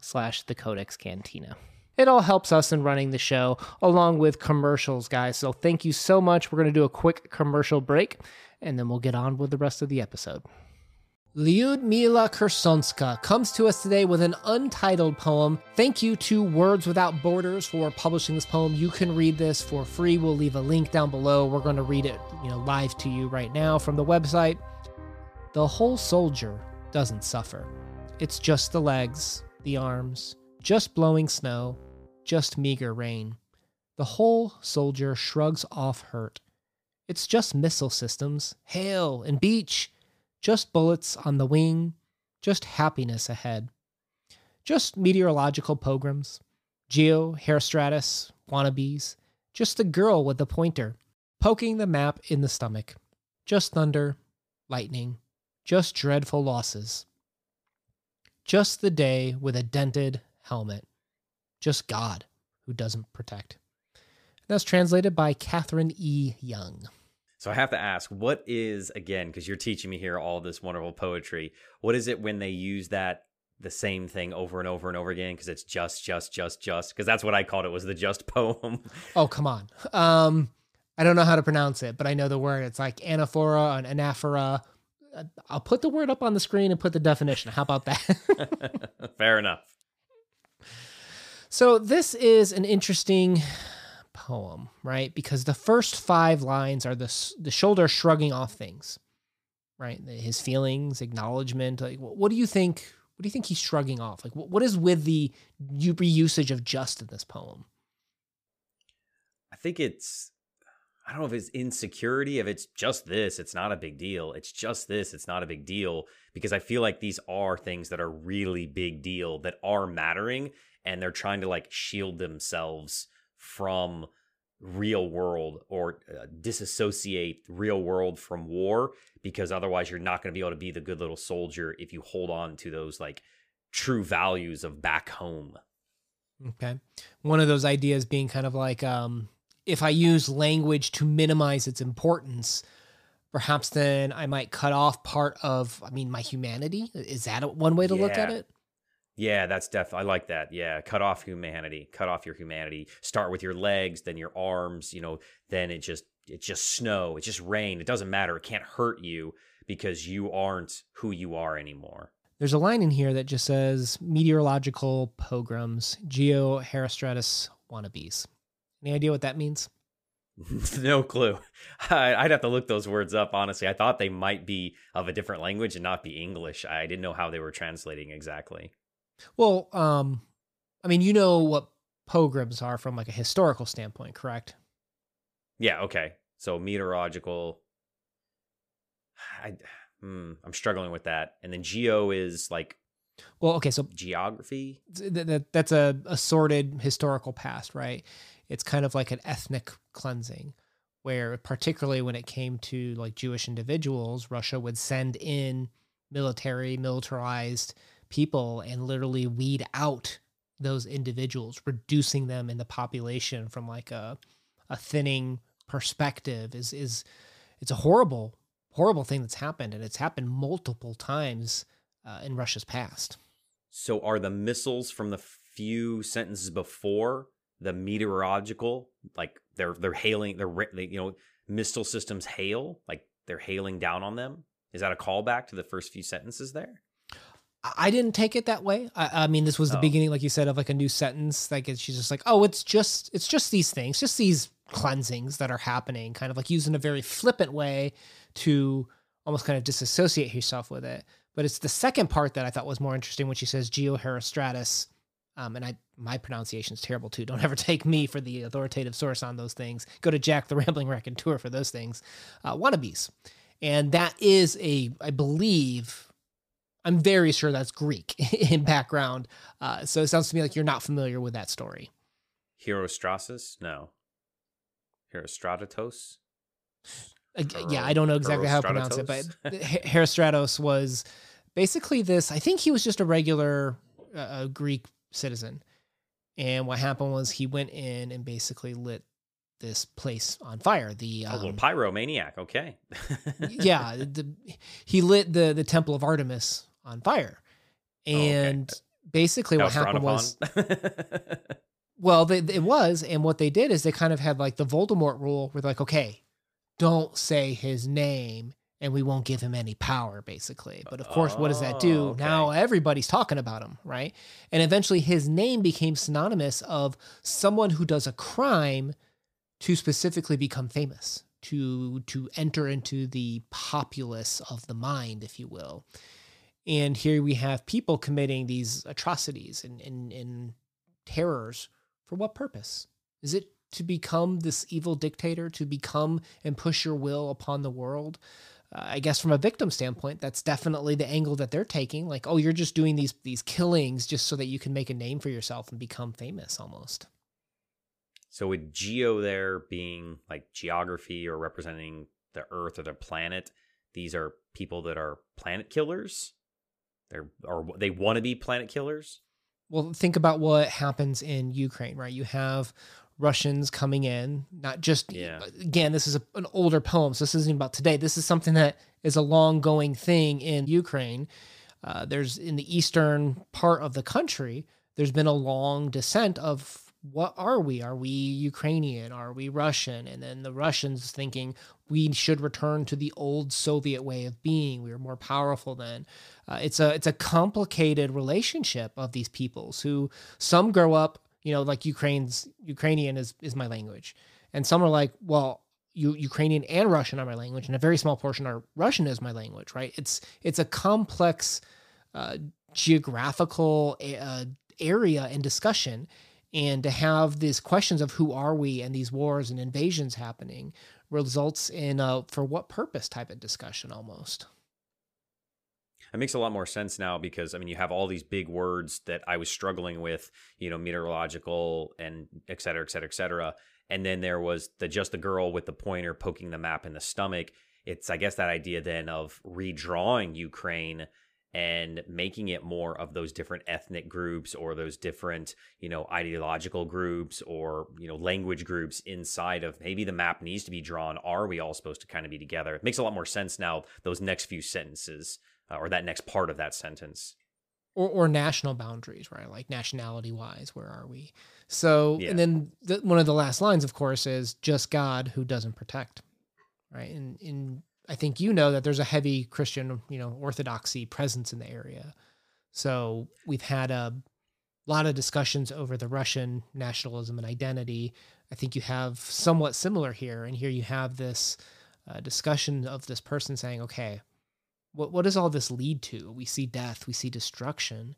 slash the codex cantina it all helps us in running the show along with commercials guys so thank you so much we're going to do a quick commercial break and then we'll get on with the rest of the episode Lyudmyla Khersonska comes to us today with an untitled poem. Thank you to Words Without Borders for publishing this poem. You can read this for free. We'll leave a link down below. We're going to read it, you know, live to you right now from the website. The whole soldier doesn't suffer. It's just the legs, the arms, just blowing snow, just meager rain. The whole soldier shrugs off hurt. It's just missile systems, hail and beach just bullets on the wing, just happiness ahead. Just meteorological pogroms, geo Herostratus wannabes, just the girl with the pointer, poking the map in the stomach. Just thunder, lightning, just dreadful losses. Just the day with a dented helmet. Just God who doesn't protect. That's translated by Katherine E. Young. So I have to ask, what is again because you're teaching me here all this wonderful poetry. What is it when they use that the same thing over and over and over again because it's just just just just because that's what I called it was the just poem. Oh come on, um, I don't know how to pronounce it, but I know the word. It's like anaphora and anaphora. Uh, I'll put the word up on the screen and put the definition. How about that? Fair enough. So this is an interesting poem, right? Because the first five lines are the the shoulder shrugging off things, right? His feelings, acknowledgement. Like, what do you think? What do you think he's shrugging off? Like, what is with the usage of just in this poem? I think it's I don't know if it's insecurity, if it's just this, it's not a big deal. It's just this, it's not a big deal. Because I feel like these are things that are really big deal that are mattering and they're trying to like shield themselves from real world or uh, disassociate real world from war because otherwise you're not going to be able to be the good little soldier if you hold on to those like true values of back home okay one of those ideas being kind of like um if i use language to minimize its importance perhaps then i might cut off part of i mean my humanity is that one way to yeah. look at it yeah, that's definitely. I like that. Yeah, cut off humanity. Cut off your humanity. Start with your legs, then your arms. You know, then it just it's just snow. It's just rain. It doesn't matter. It can't hurt you because you aren't who you are anymore. There's a line in here that just says meteorological pogroms, geo Herostratus wannabes. Any idea what that means? no clue. I'd have to look those words up, honestly. I thought they might be of a different language and not be English. I didn't know how they were translating exactly. Well, um, I mean, you know what pogroms are from like a historical standpoint, correct? Yeah. Okay. So meteorological. I, hmm, I'm struggling with that. And then geo is like. Well, okay. So geography. Th- th- that's a, a sordid historical past, right? It's kind of like an ethnic cleansing where particularly when it came to like Jewish individuals, Russia would send in military, militarized people and literally weed out those individuals, reducing them in the population from like a a thinning perspective is is it's a horrible horrible thing that's happened and it's happened multiple times uh, in Russia's past. So are the missiles from the few sentences before the meteorological like they're they're hailing they're they, you know missile systems hail like they're hailing down on them? Is that a callback to the first few sentences there? I didn't take it that way. I, I mean, this was the oh. beginning, like you said, of like a new sentence. Like she's just like, oh, it's just, it's just these things, just these cleansings that are happening, kind of like using a very flippant way to almost kind of disassociate herself with it. But it's the second part that I thought was more interesting when she says Geoherostratus. Um, and I my pronunciation is terrible too. Don't ever take me for the authoritative source on those things. Go to Jack the Rambling Raconteur for those things. Uh, wannabes, and that is a I believe I'm very sure that's Greek in background. Uh, so it sounds to me like you're not familiar with that story. Herostratus? No. Herostratos? Uh, yeah, I don't know exactly how to pronounce it, but Herostratos was basically this. I think he was just a regular uh, Greek citizen. And what happened was he went in and basically lit this place on fire. The um, a little pyromaniac. Okay. yeah, the, he lit the the temple of Artemis on fire, and oh, okay. basically what happened was. well, they, it was, and what they did is they kind of had like the Voldemort rule, where like, okay, don't say his name, and we won't give him any power, basically. But of course, oh, what does that do? Oh, okay. Now everybody's talking about him, right? And eventually, his name became synonymous of someone who does a crime to specifically become famous, to to enter into the populace of the mind, if you will. And here we have people committing these atrocities and, and, and terrors. For what purpose? Is it to become this evil dictator, to become and push your will upon the world? Uh, I guess from a victim standpoint, that's definitely the angle that they're taking. Like, oh, you're just doing these these killings just so that you can make a name for yourself and become famous, almost. So with geo there being like geography or representing the Earth or the planet, these are people that are planet killers. They're or they want to be planet killers. Well, think about what happens in Ukraine, right? You have Russians coming in, not just yeah. again, this is a, an older poem, so this isn't about today. This is something that is a long going thing in Ukraine. Uh, there's in the eastern part of the country, there's been a long descent of what are we? Are we Ukrainian? Are we Russian? And then the Russians thinking we should return to the old Soviet way of being. We were more powerful then. Uh, it's a it's a complicated relationship of these peoples who some grow up, you know, like Ukraine's Ukrainian is is my language, and some are like, well, you, Ukrainian and Russian are my language, and a very small portion are Russian is my language. Right? It's it's a complex uh, geographical uh, area and discussion and to have these questions of who are we and these wars and invasions happening results in a for what purpose type of discussion almost it makes a lot more sense now because I mean you have all these big words that I was struggling with, you know, meteorological and et cetera, et cetera, et cetera. And then there was the just the girl with the pointer poking the map in the stomach. It's I guess that idea then of redrawing Ukraine and making it more of those different ethnic groups or those different you know ideological groups or you know language groups inside of maybe the map needs to be drawn are we all supposed to kind of be together it makes a lot more sense now those next few sentences uh, or that next part of that sentence or, or national boundaries right like nationality wise where are we so yeah. and then the, one of the last lines of course is just god who doesn't protect right and in I think you know that there's a heavy Christian, you know, orthodoxy presence in the area. So we've had a lot of discussions over the Russian nationalism and identity. I think you have somewhat similar here, and here you have this uh, discussion of this person saying, "Okay, what what does all this lead to? We see death, we see destruction."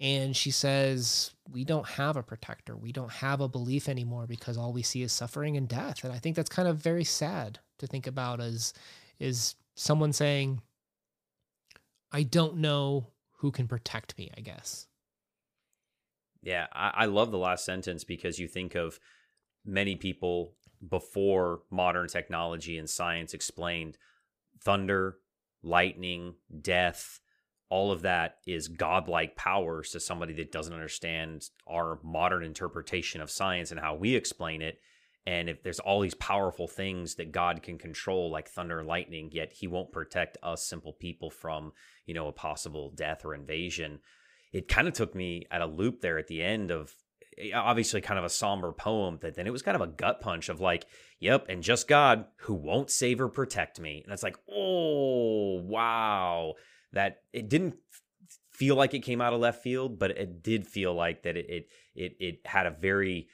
And she says, We don't have a protector. We don't have a belief anymore because all we see is suffering and death. And I think that's kind of very sad to think about as is someone saying, I don't know who can protect me, I guess. Yeah, I, I love the last sentence because you think of many people before modern technology and science explained thunder, lightning, death, all of that is godlike powers to somebody that doesn't understand our modern interpretation of science and how we explain it. And if there's all these powerful things that God can control, like thunder and lightning, yet He won't protect us simple people from, you know, a possible death or invasion, it kind of took me at a loop there at the end of obviously kind of a somber poem that then it was kind of a gut punch of like, yep, and just God who won't save or protect me. And it's like, oh, wow. That it didn't feel like it came out of left field, but it did feel like that it it it, it had a very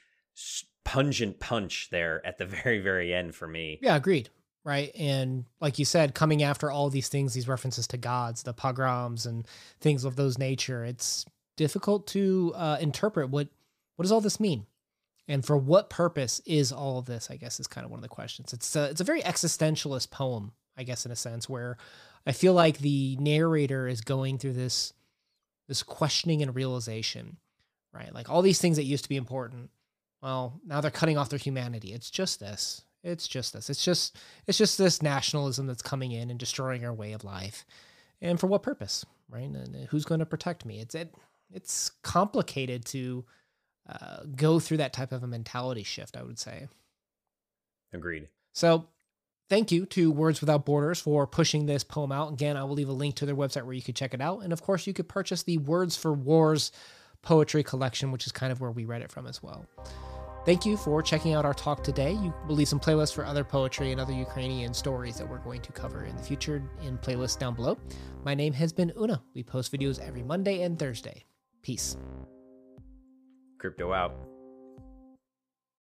pungent punch there at the very very end for me. Yeah, agreed. Right, and like you said, coming after all these things, these references to gods, the pogroms, and things of those nature, it's difficult to uh, interpret what what does all this mean, and for what purpose is all of this? I guess is kind of one of the questions. It's a, it's a very existentialist poem, I guess, in a sense, where I feel like the narrator is going through this this questioning and realization, right? Like all these things that used to be important, well, now they're cutting off their humanity. It's just this. It's just this. It's just it's just this nationalism that's coming in and destroying our way of life. And for what purpose, right? And who's going to protect me? It's it it's complicated to uh, go through that type of a mentality shift, I would say. Agreed. So thank you to Words Without Borders for pushing this poem out. Again, I will leave a link to their website where you can check it out. And of course, you could purchase the Words for Wars poetry collection, which is kind of where we read it from as well. Thank you for checking out our talk today. You will leave some playlists for other poetry and other Ukrainian stories that we're going to cover in the future in playlists down below. My name has been Una. We post videos every Monday and Thursday. Peace. Crypto out.